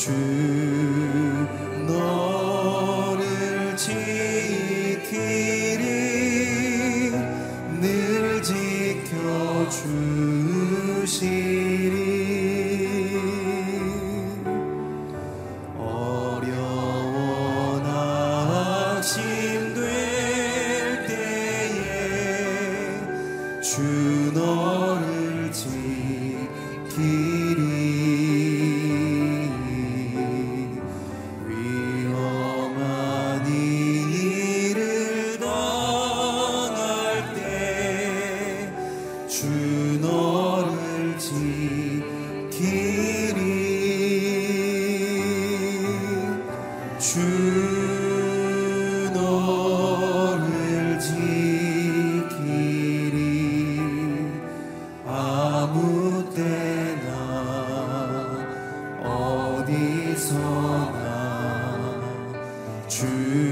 去。 주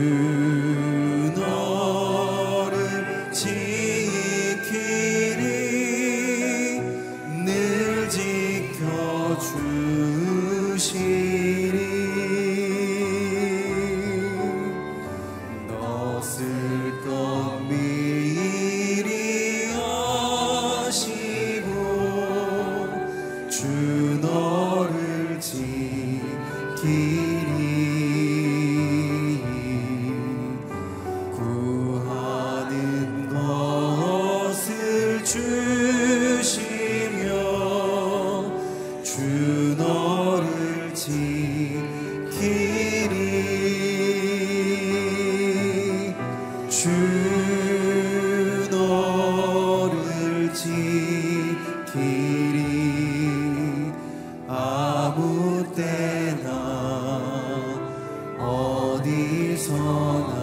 자비가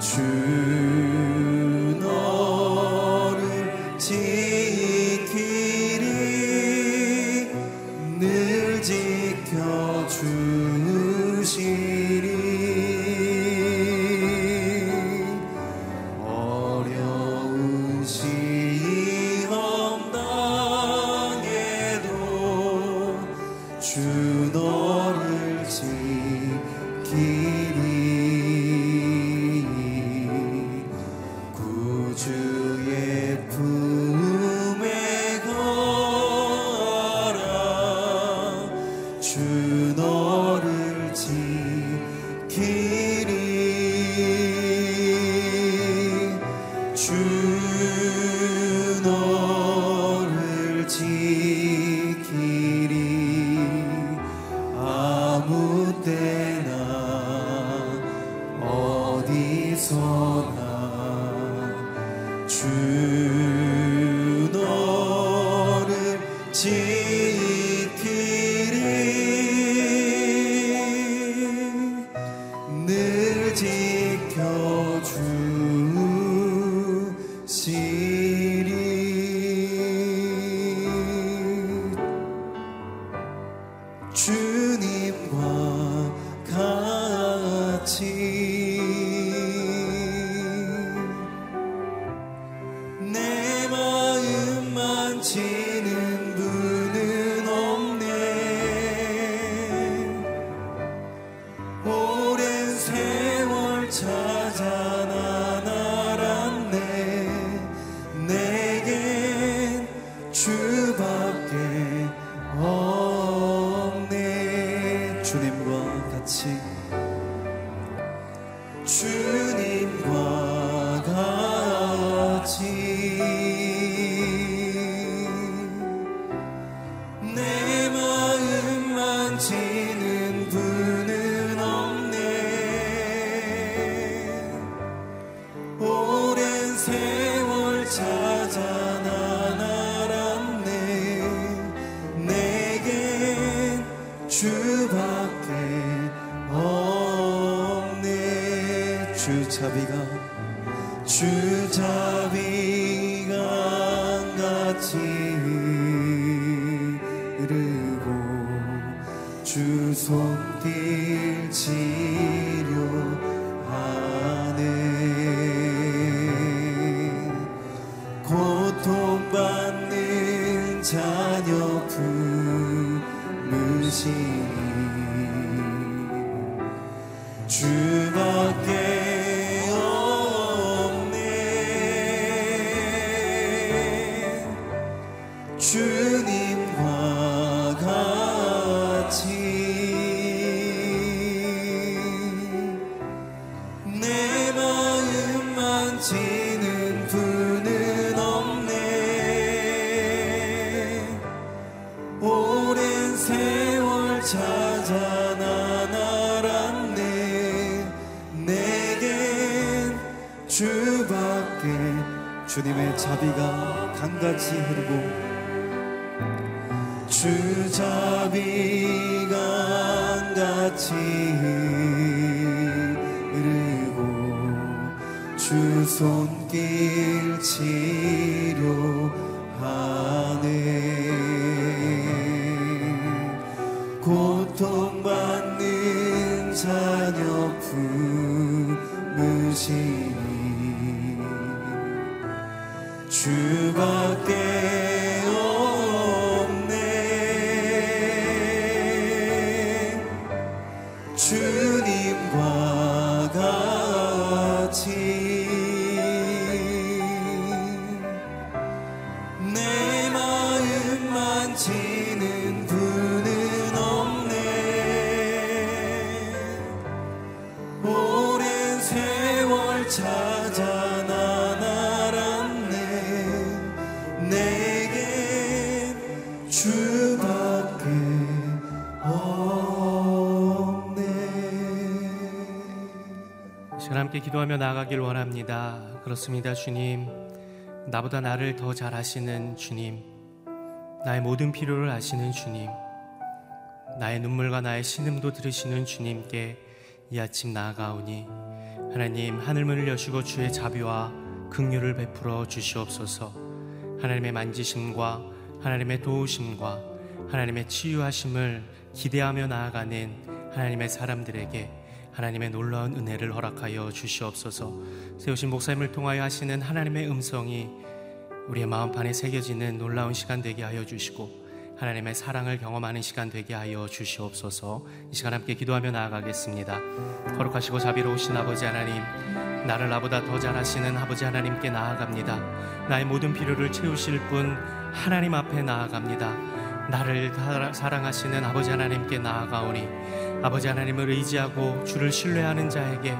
주 자 비 주님과 같이 내 마음 만지는 분은 없네. 오랜 세월 찾아 난 알았네. 내겐 주밖에 주님의 자비가 강같이 흐르고 주 자비가 강같이 흐르고 주손 기도하며 나아가길 원합니다. 그렇습니다, 주님. 나보다 나를 더 잘 아시는 주님. 나의 모든 필요를 아시는 주님. 나의 눈물과 나의 신음도 들으시는 주님께 이 아침 나아가오니 하나님 하늘문을 여시고 주의 자비와 긍휼을 베풀어 주시옵소서. 하나님의 만지심과 하나님의 도우심과 하나님의 치유하심을 기대하며 나아가는 하나님의 사람들에게 하나님의 놀라운 은혜를 허락하여 주시옵소서. 세우신 목사님을 통하여 하시는 하나님의 음성이 우리의 마음판에 새겨지는 놀라운 시간 되게 하여 주시고 하나님의 사랑을 경험하는 시간 되게 하여 주시옵소서. 이 시간 함께 기도하며 나아가겠습니다. 거룩하시고 자비로우신 아버지 하나님, 나를 나보다 더 잘하시는 아버지 하나님께 나아갑니다. 나의 모든 필요를 채우실 분 하나님 앞에 나아갑니다. 나를 다- 사랑하시는 아버지 하나님께 나아가오니 아버지 하나님을 의지하고 주를 신뢰하는 자에게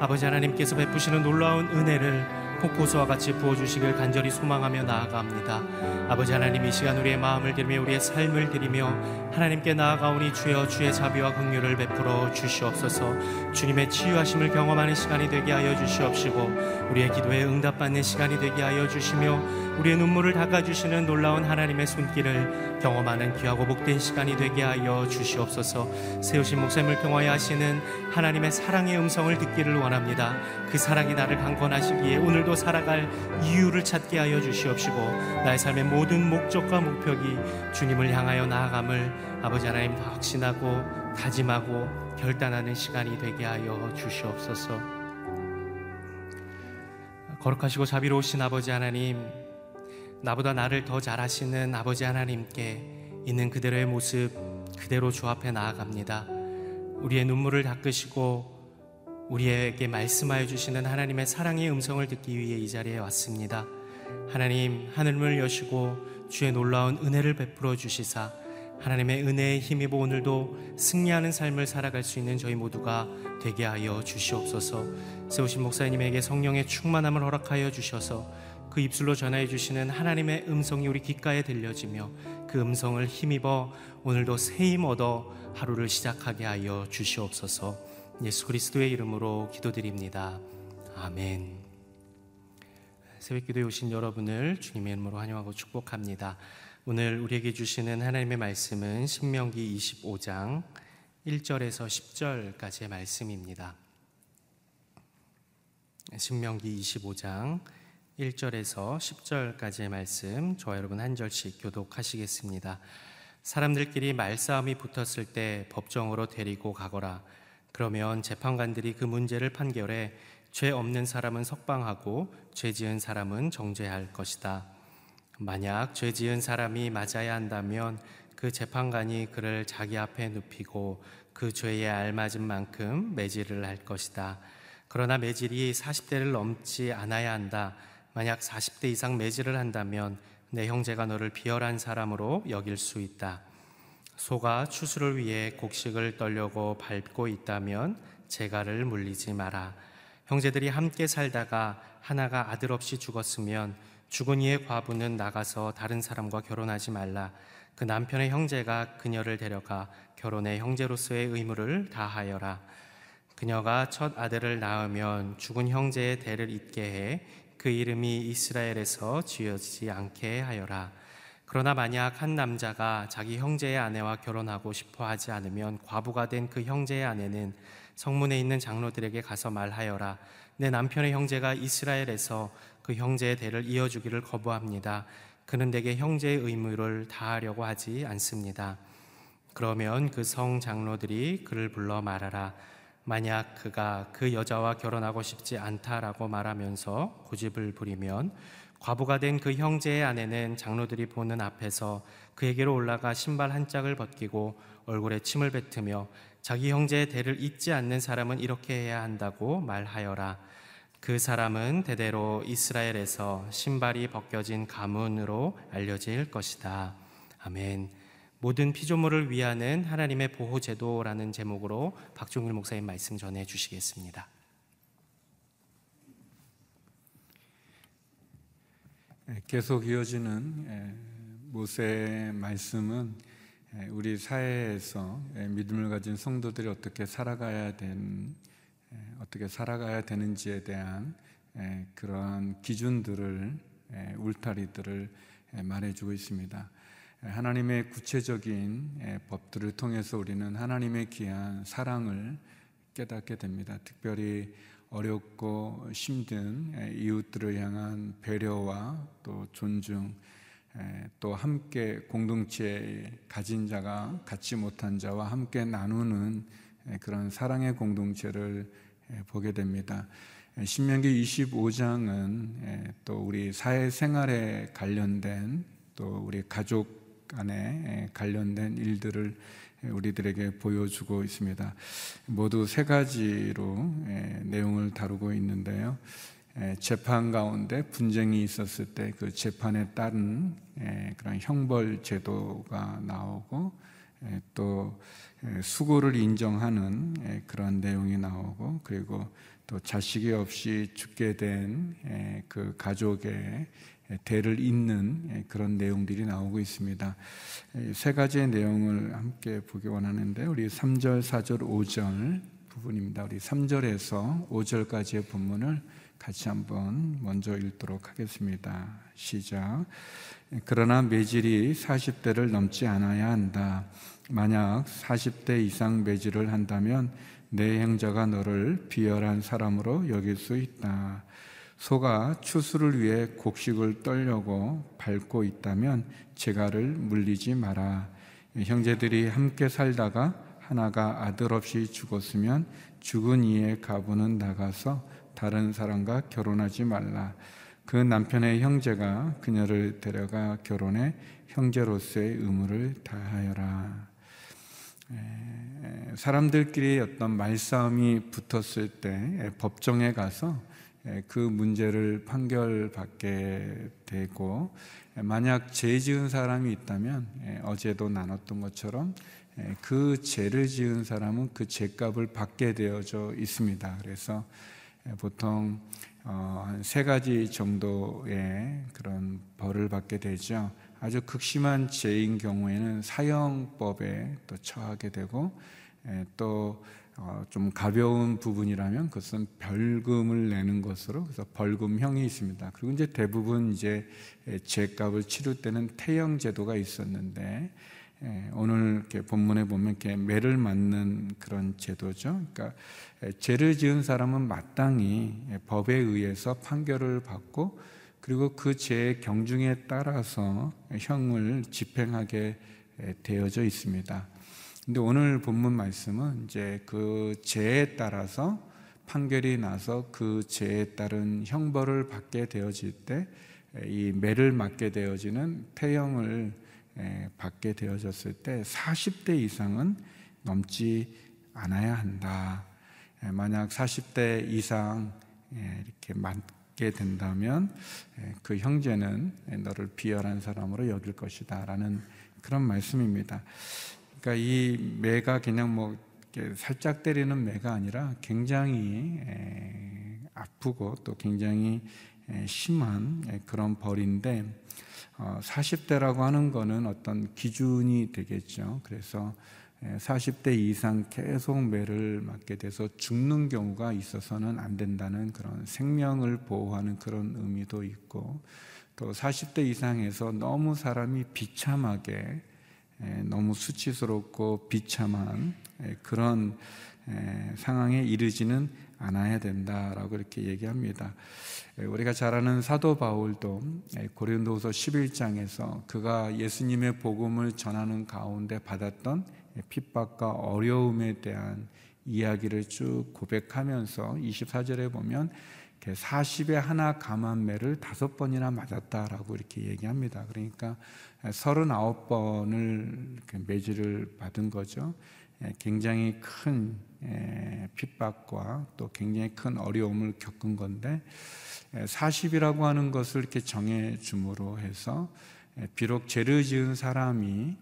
아버지 하나님께서 베푸시는 놀라운 은혜를 폭포수와 같이 부어주시길 간절히 소망하며 나아갑니다. 아버지 하나님 이 시간 우리의 마음을 드리며 우리의 삶을 드리며 하나님께 나아가오니 주여 주의 자비와 긍휼을 베풀어 주시옵소서. 주님의 치유하심을 경험하는 시간이 되게 하여 주시옵시고 우리의 기도에 응답받는 시간이 되게 하여 주시며 우리의 눈물을 닦아주시는 놀라운 하나님의 손길을 경험하는 귀하고 복된 시간이 되게 하여 주시옵소서. 세우신 목사님을 통하여 하시는 하나님의 사랑의 음성을 듣기를 원합니다. 그 사랑이 나를 강권하시기에 오늘 도 살아갈 이유를 찾게 하여 주시옵시고 나의 삶의 모든 목적과 목표기 주님을 향하여 나아감을 아버지 하나님 더 확신하고 다짐하고 결단하는 시간이 되게 하여 주시옵소서 거룩하시고 자비로우신 아버지 하나님 나보다 나를 더 잘하시는 아버지 하나님께 있는 그대로의 모습 그대로 주 앞에 나아갑니다. 우리의 눈물을 닦으시고 우리에게 말씀하여 주시는 하나님의 사랑의 음성을 듣기 위해 이 자리에 왔습니다. 하나님 하늘문을 여시고 주의 놀라운 은혜를 베풀어 주시사 하나님의 은혜에 힘입어 오늘도 승리하는 삶을 살아갈 수 있는 저희 모두가 되게 하여 주시옵소서. 세우신 목사님에게 성령의 충만함을 허락하여 주셔서 그 입술로 전하여 주시는 하나님의 음성이 우리 귓가에 들려지며 그 음성을 힘입어 오늘도 새힘 얻어 하루를 시작하게 하여 주시옵소서. 예수 그리스도의 이름으로 기도드립니다. 아멘. 새벽 기도에 오신 여러분을 주님의 이름으로 환영하고 축복합니다. 오늘 우리에게 주시는 하나님의 말씀은 신명기 25장 1절에서 10절까지의 말씀입니다. 신명기 25장 1절에서 10절까지의 말씀 저와 여러분 한 절씩 교독하시겠습니다. 사람들끼리 말싸움이 붙었을 때 법정으로 데리고 가거라. 그러면 재판관들이 그 문제를 판결해 죄 없는 사람은 석방하고 죄 지은 사람은 정죄할 것이다. 만약 죄 지은 사람이 맞아야 한다면 그 재판관이 그를 자기 앞에 눕히고 그 죄에 알맞은 만큼 매질을 할 것이다. 그러나 매질이 40대를 넘지 않아야 한다. 만약 40대 이상 매질을 한다면 내 형제가 너를 비열한 사람으로 여길 수 있다. 소가 추수를 위해 곡식을 떨려고 밟고 있다면 재갈을 물리지 마라. 형제들이 함께 살다가 하나가 아들 없이 죽었으면 죽은 이의 과부는 나가서 다른 사람과 결혼하지 말라. 그 남편의 형제가 그녀를 데려가 결혼의 형제로서의 의무를 다하여라. 그녀가 첫 아들을 낳으면 죽은 형제의 대를 잇게 해 그 이름이 이스라엘에서 지어지지 않게 하여라. 그러나 만약 한 남자가 자기 형제의 아내와 결혼하고 싶어 하지 않으면 과부가 된 그 형제의 아내는 성문에 있는 장로들에게 가서 말하여라. 내 남편의 형제가 이스라엘에서 그 형제의 대를 이어주기를 거부합니다. 그는 내게 형제의 의무를 다하려고 하지 않습니다. 그러면 그 성 장로들이 그를 불러 말하라. 만약 그가 그 여자와 결혼하고 싶지 않다라고 말하면서 고집을 부리면 과부가 된 그 형제의 아내는 장로들이 보는 앞에서 그에게로 올라가 신발 한 짝을 벗기고 얼굴에 침을 뱉으며 자기 형제의 대를 잊지 않는 사람은 이렇게 해야 한다고 말하여라. 그 사람은 대대로 이스라엘에서 신발이 벗겨진 가문으로 알려질 것이다. 아멘. 모든 피조물을 위하는 하나님의 보호 제도라는 제목으로 박종일 목사님 말씀 전해 주시겠습니다. 계속 이어지는 예, 모세의 말씀은 예, 우리 사회에서 믿음을 가진 성도들이 어떻게 살아가야 된 어떻게 살아가야 되는지에 대한 그러한 기준들을 울타리들을 말해주고 있습니다. 하나님의 구체적인 법들을 통해서 우리는 하나님의 귀한 사랑을 깨닫게 됩니다. 특별히 어렵고 힘든 이웃들을 향한 배려와 또 존중, 또 함께 공동체에 가진 자가 갖지 못한 자와 함께 나누는 그런 사랑의 공동체를 보게 됩니다. 신명기 25장은 또 우리 사회생활에 관련된 또 우리 가족 간에 관련된 일들을 우리들에게 보여주고 있습니다. 모두 세 가지로 내용을 다루고 있는데요. 재판 가운데 분쟁이 있었을 때 그 재판에 따른 그런 형벌 제도가 나오고 또 수고를 인정하는 그런 내용이 나오고 그리고 또 자식이 없이 죽게 된 그 가족의 대를 잇는 그런 내용들이 나오고 있습니다. 세 가지의 내용을 함께 보기 원하는데 우리 3절, 4절, 5절 부분입니다. 우리 3절에서 5절까지의 본문을 같이 한번 먼저 읽도록 하겠습니다. 시작. 그러나 매질이 40대를 넘지 않아야 한다. 만약 40대 이상 매질을 한다면 내 형제가 너를 비열한 사람으로 여길 수 있다. 소가 추수를 위해 곡식을 떨려고 밟고 있다면 재갈을 물리지 마라. 형제들이 함께 살다가 하나가 아들 없이 죽었으면 죽은 이의 가부는 나가서 다른 사람과 결혼하지 말라. 그 남편의 형제가 그녀를 데려가 결혼해 형제로서의 의무를 다하여라. 사람들끼리 어떤 말싸움이 붙었을 때 법정에 가서 그 문제를 판결받게 되고 만약 죄 지은 사람이 있다면 어제도 나눴던 것처럼 그 죄를 지은 사람은 그 죄값을 받게 되어져 있습니다. 그래서 보통 어, 한세 가지 정도의 그런 벌을 받게 되죠. 아주 극심한 죄인 경우에는 사형법에 또 처하게 되고 또 어, 좀 가벼운 부분이라면 그것은 벌금을 내는 것으로 그래서 벌금형이 있습니다. 그리고 이제 대부분 이제 죄값을 치를 때는 태형 제도가 있었는데 오늘 이렇게 본문에 보면 이렇게 매를 맞는 그런 제도죠. 그러니까 죄를 지은 사람은 마땅히 법에 의해서 판결을 받고 그리고 그 죄의 경중에 따라서 형을 집행하게 되어져 있습니다. 근데 오늘 본문 말씀은 이제 그 죄에 따라서 판결이 나서 그 죄에 따른 형벌을 받게 되어질 때 이 매를 맞게 되어지는 태형을 받게 되어졌을 때 40대 이상은 넘지 않아야 한다. 만약 40대 이상 이렇게 맞게 된다면 그 형제는 너를 비열한 사람으로 여길 것이다 라는 그런 말씀입니다. 그러니까 이 매가 그냥 뭐 살짝 때리는 매가 아니라 굉장히 아프고 또 굉장히 심한 그런 벌인데 40대라고 어, 하는 거는 어떤 기준이 되겠죠. 그래서 40대 이상 계속 매를 맞게 돼서 죽는 경우가 있어서는 안 된다는 그런 생명을 보호하는 그런 의미도 있고 또 40대 이상에서 너무 사람이 비참하게 너무 수치스럽고 비참한 그런 상황에 이르지는 않아야 된다라고 이렇게 얘기합니다. 우리가 잘 아는 사도 바울도 고린도서 11장에서 그가 예수님의 복음을 전하는 가운데 받았던 핍박과 어려움에 대한 이야기를 쭉 고백하면서 24절에 보면 40에 하나 감한 매를 다섯 번이나 맞았다라고 이렇게 얘기합니다. 그러니까 39번을 매질을 받은 거죠. 굉장히 큰 핍박과 또 굉장히 큰 어려움을 겪은 건데 40이라고 하는 것을 이렇게 정해 줌으로 해서 비록 죄를 지은 사람이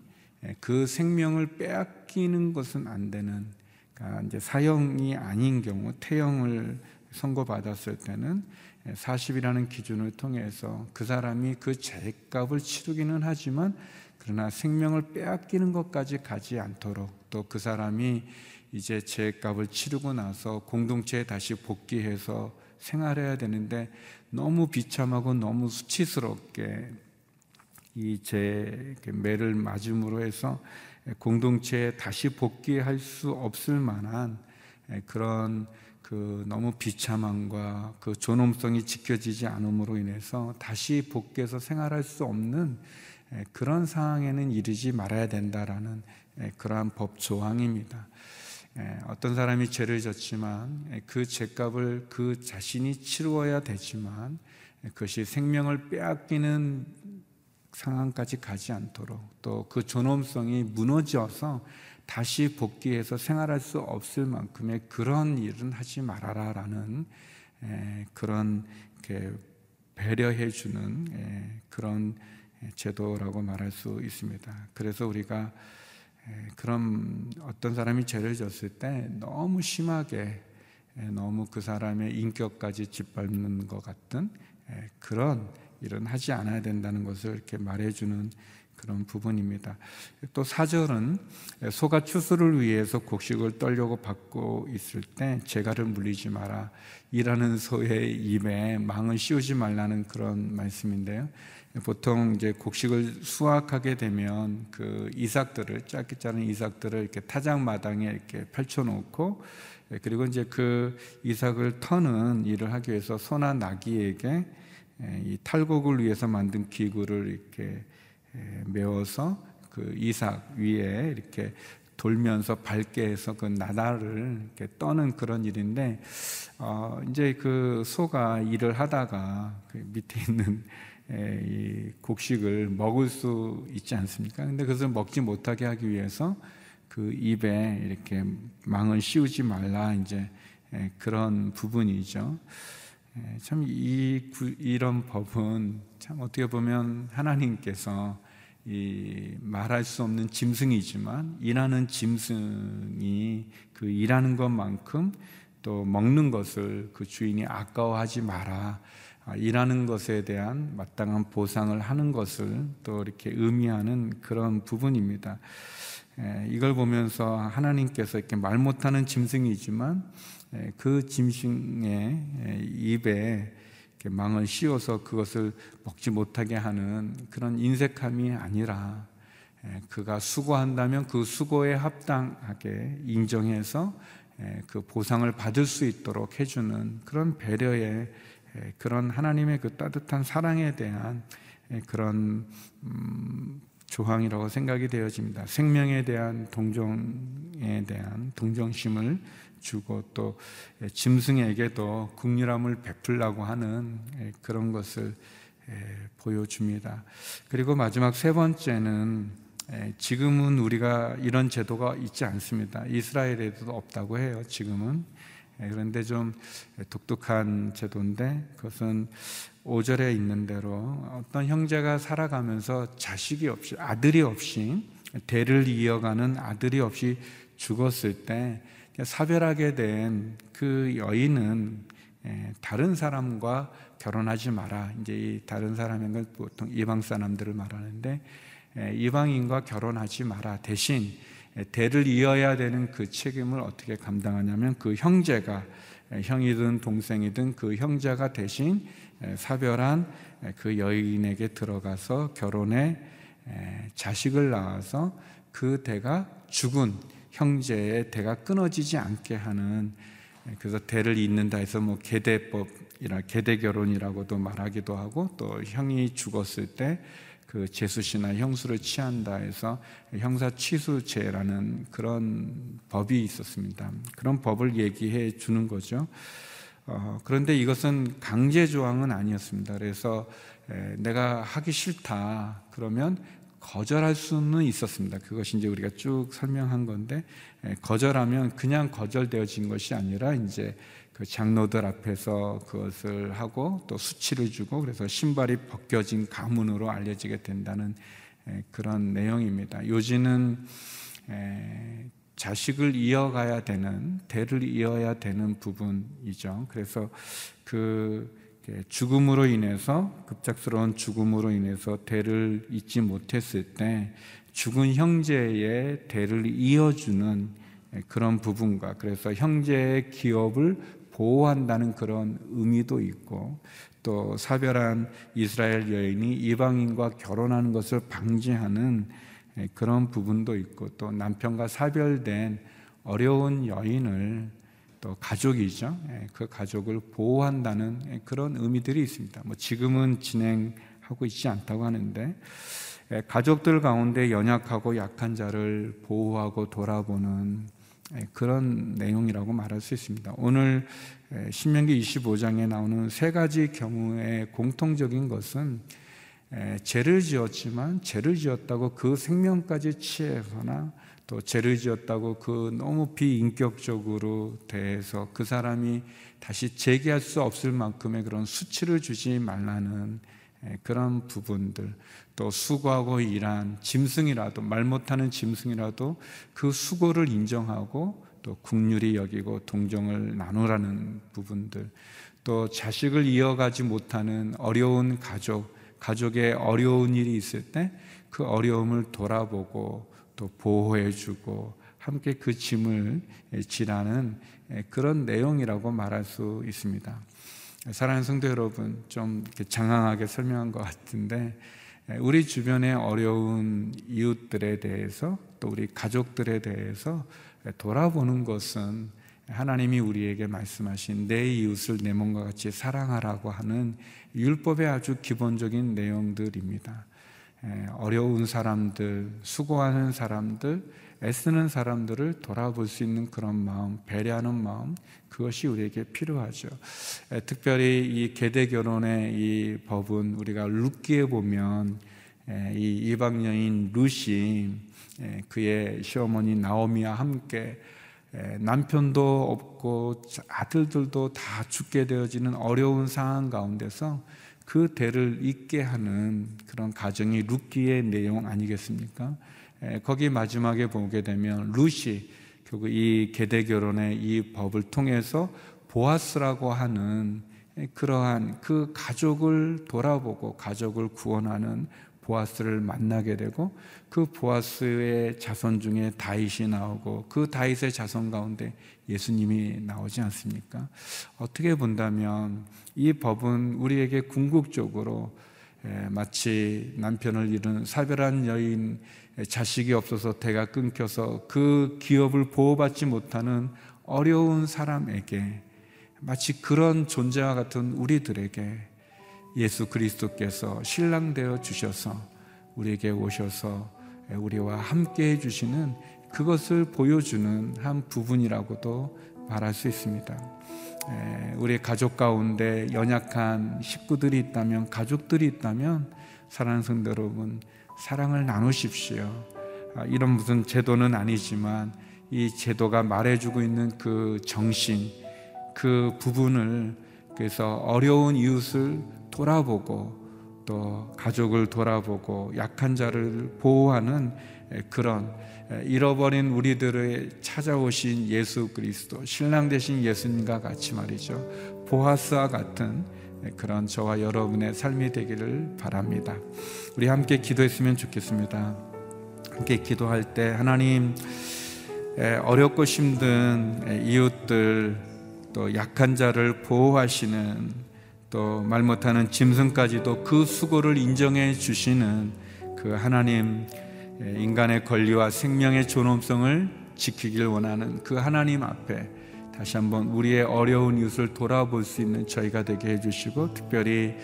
그 생명을 빼앗기는 것은 안 되는 그러니까 이제 사형이 아닌 경우 태형을 선고받았을 때는 40이라는 기준을 통해서 그 사람이 그 죄값을 치르기는 하지만 그러나 생명을 빼앗기는 것까지 가지 않도록 또 그 사람이 이제 죄값을 치르고 나서 공동체에 다시 복귀해서 생활해야 되는데 너무 비참하고 너무 수치스럽게 이제 매를 맞음으로 해서 공동체에 다시 복귀할 수 없을 만한 그런 그 너무 비참함과 그 존엄성이 지켜지지 않음으로 인해서 다시 복귀해서 생활할 수 없는 그런 상황에는 이르지 말아야 된다라는 그러한 법 조항입니다. 어떤 사람이 죄를 졌지만 그 죄값을 그 자신이 치루어야 되지만 그것이 생명을 빼앗기는 상황까지 가지 않도록 또 그 존엄성이 무너져서 다시 복귀해서 생활할 수 없을 만큼의 그런 일은 하지 말아라라는 그런 배려해 주는 그런 제도라고 말할 수 있습니다. 그래서 우리가 그런 어떤 사람이 죄를 졌을 때 너무 심하게 너무 그 사람의 인격까지 짓밟는 것 같은 그런 일은 하지 않아야 된다는 것을 이렇게 말해주는 그런 부분입니다. 또 사절은 소가 추수를 위해서 곡식을 떨려고 받고 있을 때 재갈을 물리지 마라. 일하는 소의 입에 망을 씌우지 말라는 그런 말씀인데요. 보통 이제 곡식을 수확하게 되면 그 이삭들을 짧게 자른 이삭들을 이렇게 타작 마당에 이렇게 펼쳐 놓고 그리고 이제 그 이삭을 터는 일을 하기 위해서 소나 나귀에게 이 탈곡을 위해서 만든 기구를 이렇게 메워서 그 이삭 위에 이렇게 돌면서 밝게 해서 그 나다를 이렇게 떠는 그런 일인데 어 이제 그 소가 일을 하다가 그 밑에 있는 이 곡식을 먹을 수 있지 않습니까? 근데 그것을 먹지 못하게 하기 위해서 그 입에 이렇게 망을 씌우지 말라 이제 그런 부분이죠. 참 이 이런 법은 참 어떻게 보면 하나님께서 이 말할 수 없는 짐승이지만 일하는 짐승이 그 일하는 것만큼 또 먹는 것을 그 주인이 아까워하지 마라. 아, 일하는 것에 대한 마땅한 보상을 하는 것을 또 이렇게 의미하는 그런 부분입니다. 이걸 보면서 하나님께서 이렇게 말 못하는 짐승이지만 그 짐승의 입에 망을 씌워서 그것을 먹지 못하게 하는 그런 인색함이 아니라 그가 수고한다면 그 수고에 합당하게 인정해서 그 보상을 받을 수 있도록 해주는 그런 배려의 예, 그런 하나님의 그 따뜻한 사랑에 대한 예, 그런 음, 조항이라고 생각이 되어집니다. 생명에 대한 동정에 대한 동정심을 주고 또 예, 짐승에게도 국률함을 베풀라고 하는 그런 것을 보여줍니다. 그리고 마지막 세 번째는 지금은 우리가 이런 제도가 있지 않습니다. 이스라엘에도 없다고 해요. 지금은 그런데 좀 독특한 제도인데 그것은 5절에 있는 대로 어떤 형제가 살아가면서 자식이 없이 아들이 없이 대를 이어가는 아들이 없이 죽었을 때 사별하게 된 그 여인은 다른 사람과 결혼하지 마라. 이제 이 다른 사람인 건 보통 이방 사람들을 말하는데 이방인과 결혼하지 마라. 대신 대를 이어야 되는 그 책임을 어떻게 감당하냐면 그 형제가 형이든 동생이든 그 형제가 대신 사별한 그 여인에게 들어가서 결혼해 자식을 낳아서 그 대가 죽은 형제의 대가 끊어지지 않게 하는 그래서 대를 잇는다 해서 뭐 계대법이라 계대 결혼이라고도 말하기도 하고 또 형이 죽었을 때그 제수시나 형수를 취한다 해서 형사 취수죄라는 그런 법이 있었습니다. 그런 법을 얘기해 주는 거죠. 어, 그런데 이것은 강제 조항은 아니었습니다. 그래서 에, 내가 하기 싫다 그러면 거절할 수는 있었습니다. 그것이 이제 우리가 쭉 설명한 건데 에, 거절하면 그냥 거절되어진 것이 아니라 이제 그 장로들 앞에서 그것을 하고 또 수치를 주고 그래서 신발이 벗겨진 가문으로 알려지게 된다는 그런 내용입니다. 요지는 자식을 이어가야 되는 대를 이어야 되는 부분이죠. 그래서 그 죽음으로 인해서 급작스러운 죽음으로 인해서 대를 잇지 못했을 때 죽은 형제의 대를 이어주는 그런 부분과 그래서 형제의 기업을 보호한다는 그런 의미도 있고 또 사별한 이스라엘 여인이 이방인과 결혼하는 것을 방지하는 그런 부분도 있고 또 남편과 사별된 어려운 여인을 또 가족이죠. 그 가족을 보호한다는 그런 의미들이 있습니다. 뭐 지금은 진행하고 있지 않다고 하는데 가족들 가운데 연약하고 약한 자를 보호하고 돌아보는 예, 그런 내용이라고 말할 수 있습니다. 오늘 예, 신명기 25장에 나오는 세 가지 경우의 공통적인 것은 예, 죄를 지었지만 죄를 지었다고 그 생명까지 취해서나 또 죄를 지었다고 그 너무 비인격적으로 대해서 그 사람이 다시 재기할 수 없을 만큼의 그런 수치를 주지 말라는 그런 부분들 또 수고하고 일한 짐승이라도 말 못하는 짐승이라도 그 수고를 인정하고 또 국률이 여기고 동정을 나누라는 부분들 또 자식을 이어가지 못하는 어려운 가족 가족에 어려운 일이 있을 때 그 어려움을 돌아보고 또 보호해주고 함께 그 짐을 지라는 그런 내용이라고 말할 수 있습니다. 사랑하는 성도 여러분, 좀 장황하게 설명한 것 같은데 우리 주변의 어려운 이웃들에 대해서 또 우리 가족들에 대해서 돌아보는 것은 하나님이 우리에게 말씀하신 내 이웃을 내 몸과 같이 사랑하라고 하는 율법의 아주 기본적인 내용들입니다. 어려운 사람들, 수고하는 사람들, 애쓰는 사람들을 돌아볼 수 있는 그런 마음, 배려하는 마음, 그것이 우리에게 필요하죠. 특별히 이 계대 결혼의 이 법은 우리가 룻기에 보면 이 이방 여인 룻이 그의 시어머니 나오미와 함께 남편도 없고 아들들도 다 죽게 되어지는 어려운 상황 가운데서 그 대를 잇게 하는 그런 가정이 룻기의 내용 아니겠습니까? 거기 마지막에 보게 되면 룻이 결국 이 계대 결혼의 이 법을 통해서 보아스라고 하는 그러한 그 가족을 돌아보고 가족을 구원하는 보아스를 만나게 되고 그 보아스의 자손 중에 다윗이 나오고 그 다윗의 자손 가운데 예수님이 나오지 않습니까? 어떻게 본다면 이 법은 우리에게 궁극적으로 마치 남편을 잃은 사별한 여인 자식이 없어서 대가 끊겨서 그 기업을 보호받지 못하는 어려운 사람에게 마치 그런 존재와 같은 우리들에게 예수 그리스도께서 신랑 되어 주셔서 우리에게 오셔서 우리와 함께 해 주시는 그것을 보여주는 한 부분이라고도 말할 수 있습니다. 우리 가족 가운데 연약한 식구들이 있다면, 가족들이 있다면, 사랑하는 성도 여러분, 사랑을 나누십시오. 아, 이런 무슨 제도는 아니지만, 이 제도가 말해주고 있는 그 정신, 그 부분을 그래서 어려운 이웃을 돌아보고 또 가족을 돌아보고 약한 자를 보호하는 그런 잃어버린 우리들의 찾아오신 예수 그리스도 신랑 되신 예수님과 같이 말이죠 보아스와 같은 그런 저와 여러분의 삶이 되기를 바랍니다. 우리 함께 기도했으면 좋겠습니다. 함께 기도할 때 하나님 어렵고 힘든 이웃들 또 약한 자를 보호하시는 또 말 못하는 짐승까지도 그 수고를 인정해 주시는 그 하나님 인간의 권리와 생명의 존엄성을 지키길 원하는 그 하나님 앞에 다시 한번 우리의 어려운 이웃을 돌아볼 수 있는 저희가 되게 해주시고 특별히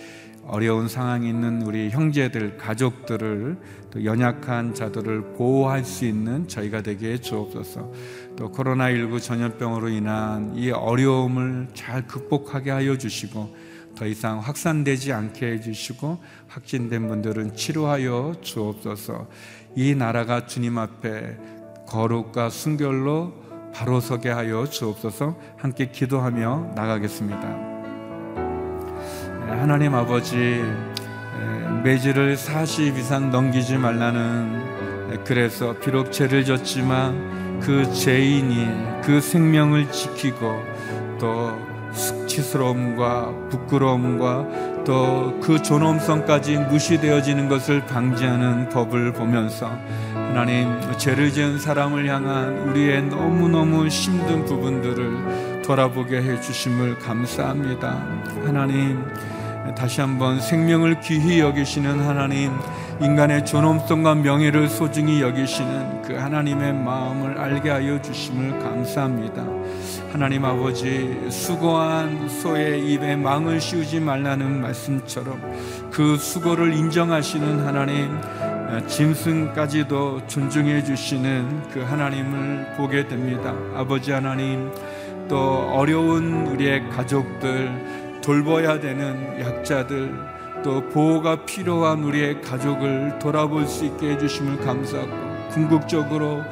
어려운 상황에 있는 우리 형제들, 가족들을 또 연약한 자들을 보호할 수 있는 저희가 되게 해 주옵소서. 또 코로나19 전염병으로 인한 이 어려움을 잘 극복하게 하여 주시고 더 이상 확산되지 않게 해 주시고 확진된 분들은 치료하여 주옵소서. 이 나라가 주님 앞에 거룩과 순결로 바로 서게 하여 주옵소서. 함께 기도하며 나가겠습니다. 하나님 아버지 매질을 40 이상 넘기지 말라는 그래서 비록 죄를 졌지만 그 죄인이 그 생명을 지키고 또 수치스러움과 부끄러움과 또 그 존엄성까지 무시되어지는 것을 방지하는 법을 보면서 하나님 죄를 지은 사람을 향한 우리의 너무너무 힘든 부분들을 돌아보게 해 주심을 감사합니다. 하나님 다시 한번 생명을 귀히 여기시는 하나님, 인간의 존엄성과 명예를 소중히 여기시는 그 하나님의 마음을 알게 하여 주심을 감사합니다. 하나님 아버지, 수고한 소의 입에 망을 씌우지 말라는 말씀처럼 그 수고를 인정하시는 하나님, 짐승까지도 존중해 주시는 그 하나님을 보게 됩니다. 아버지 하나님, 또 어려운 우리의 가족들, 돌봐야 되는 약자들 또 보호가 필요한 우리의 가족을 돌아볼 수 있게 해주심을 감사하고 궁극적으로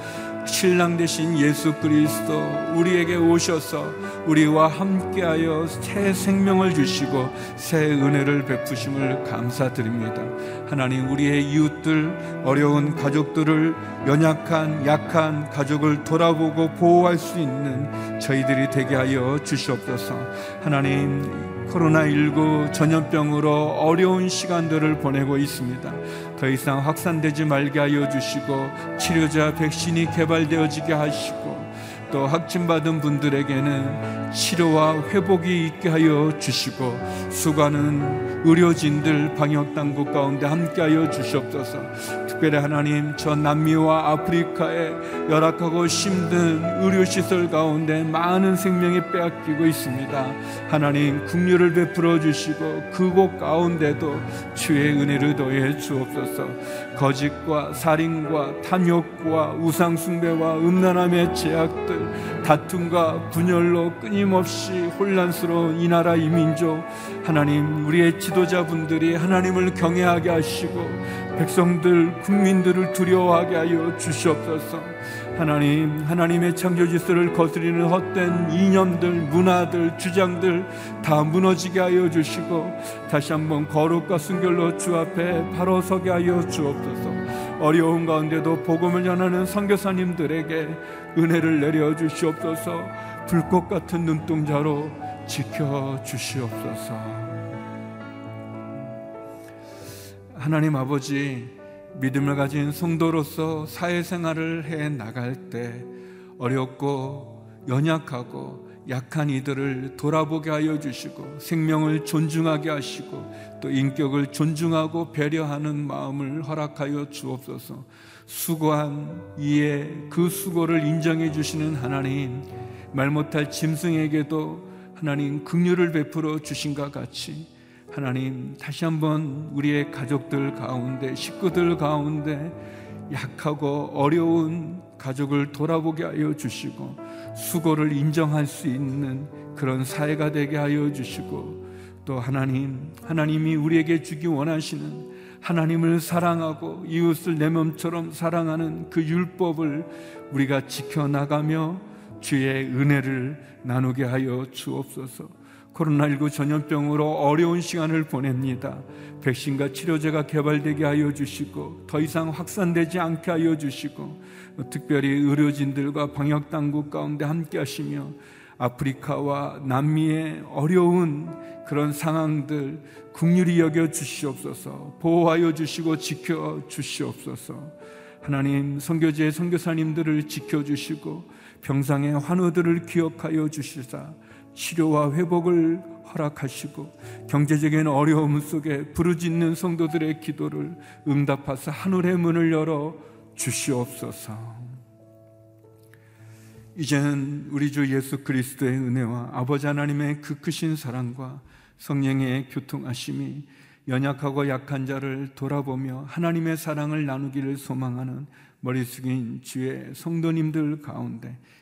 신랑 되신 예수 그리스도 우리에게 오셔서 우리와 함께하여 새 생명을 주시고 새 은혜를 베푸심을 감사드립니다. 하나님 우리의 이웃들 어려운 가족들을 연약한 약한 가족을 돌아보고 보호할 수 있는 저희들이 되게 하여 주시옵소서. 하나님 코로나19 전염병으로 어려운 시간들을 보내고 있습니다. 더 이상 확산되지 말게 하여 주시고 치료자 백신이 개발되어지게 하시고 또 확진받은 분들에게는 치료와 회복이 있게 하여 주시고 수고하는 의료진들 방역 당국 가운데 함께 하여 주시옵소서. 특별히 하나님 저 남미와 아프리카의 열악하고 힘든 의료시설 가운데 많은 생명이 빼앗기고 있습니다. 하나님 국류를 베풀어 주시고 그곳 가운데도 주의 은혜를 더해 주옵소서 거짓과 살인과 탐욕과 우상숭배와 음란함의 제약들 다툼과 분열로 끊임없이 혼란스러운 이 나라 이 민족 하나님 우리의 지도자분들이 하나님을 경외하게 하시고 백성들, 국민들을 두려워하게 하여 주시옵소서. 하나님, 하나님의 창조 질서를 거스리는 헛된 이념들, 문화들, 주장들 다 무너지게 하여 주시고 다시 한번 거룩과 순결로 주 앞에 바로 서게 하여 주옵소서. 어려운 가운데도 복음을 전하는 선교사님들에게 은혜를 내려 주시옵소서. 불꽃 같은 눈동자로 지켜 주시옵소서. 하나님 아버지 믿음을 가진 성도로서 사회생활을 해 나갈 때 어렵고 연약하고 약한 이들을 돌아보게 하여 주시고 생명을 존중하게 하시고 또 인격을 존중하고 배려하는 마음을 허락하여 주옵소서. 수고한 이에 그 수고를 인정해 주시는 하나님 말 못할 짐승에게도 하나님 긍휼을 베풀어 주신과 같이 하나님 다시 한번 우리의 가족들 가운데 식구들 가운데 약하고 어려운 가족을 돌아보게 하여 주시고 수고를 인정할 수 있는 그런 사회가 되게 하여 주시고 또 하나님 하나님이 우리에게 주기 원하시는 하나님을 사랑하고 이웃을 내 몸처럼 사랑하는 그 율법을 우리가 지켜나가며 주의 은혜를 나누게 하여 주옵소서. 코로나19 전염병으로 어려운 시간을 보냅니다. 백신과 치료제가 개발되게 하여 주시고 더 이상 확산되지 않게 하여 주시고 특별히 의료진들과 방역 당국 가운데 함께 하시며 아프리카와 남미의 어려운 그런 상황들 국률이 여겨 주시옵소서 보호하여 주시고 지켜 주시옵소서 하나님 선교지의 선교사님들을 지켜 주시고 병상의 환우들을 기억하여 주시사 치료와 회복을 허락하시고 경제적인 어려움 속에 부르짖는 성도들의 기도를 응답하사 하늘의 문을 열어 주시옵소서. 이제는 우리 주 예수 그리스도의 은혜와 아버지 하나님의 그 크신 사랑과 성령의 교통하심이 연약하고 약한 자를 돌아보며 하나님의 사랑을 나누기를 소망하는 머리 숙인 주의 성도님들 가운데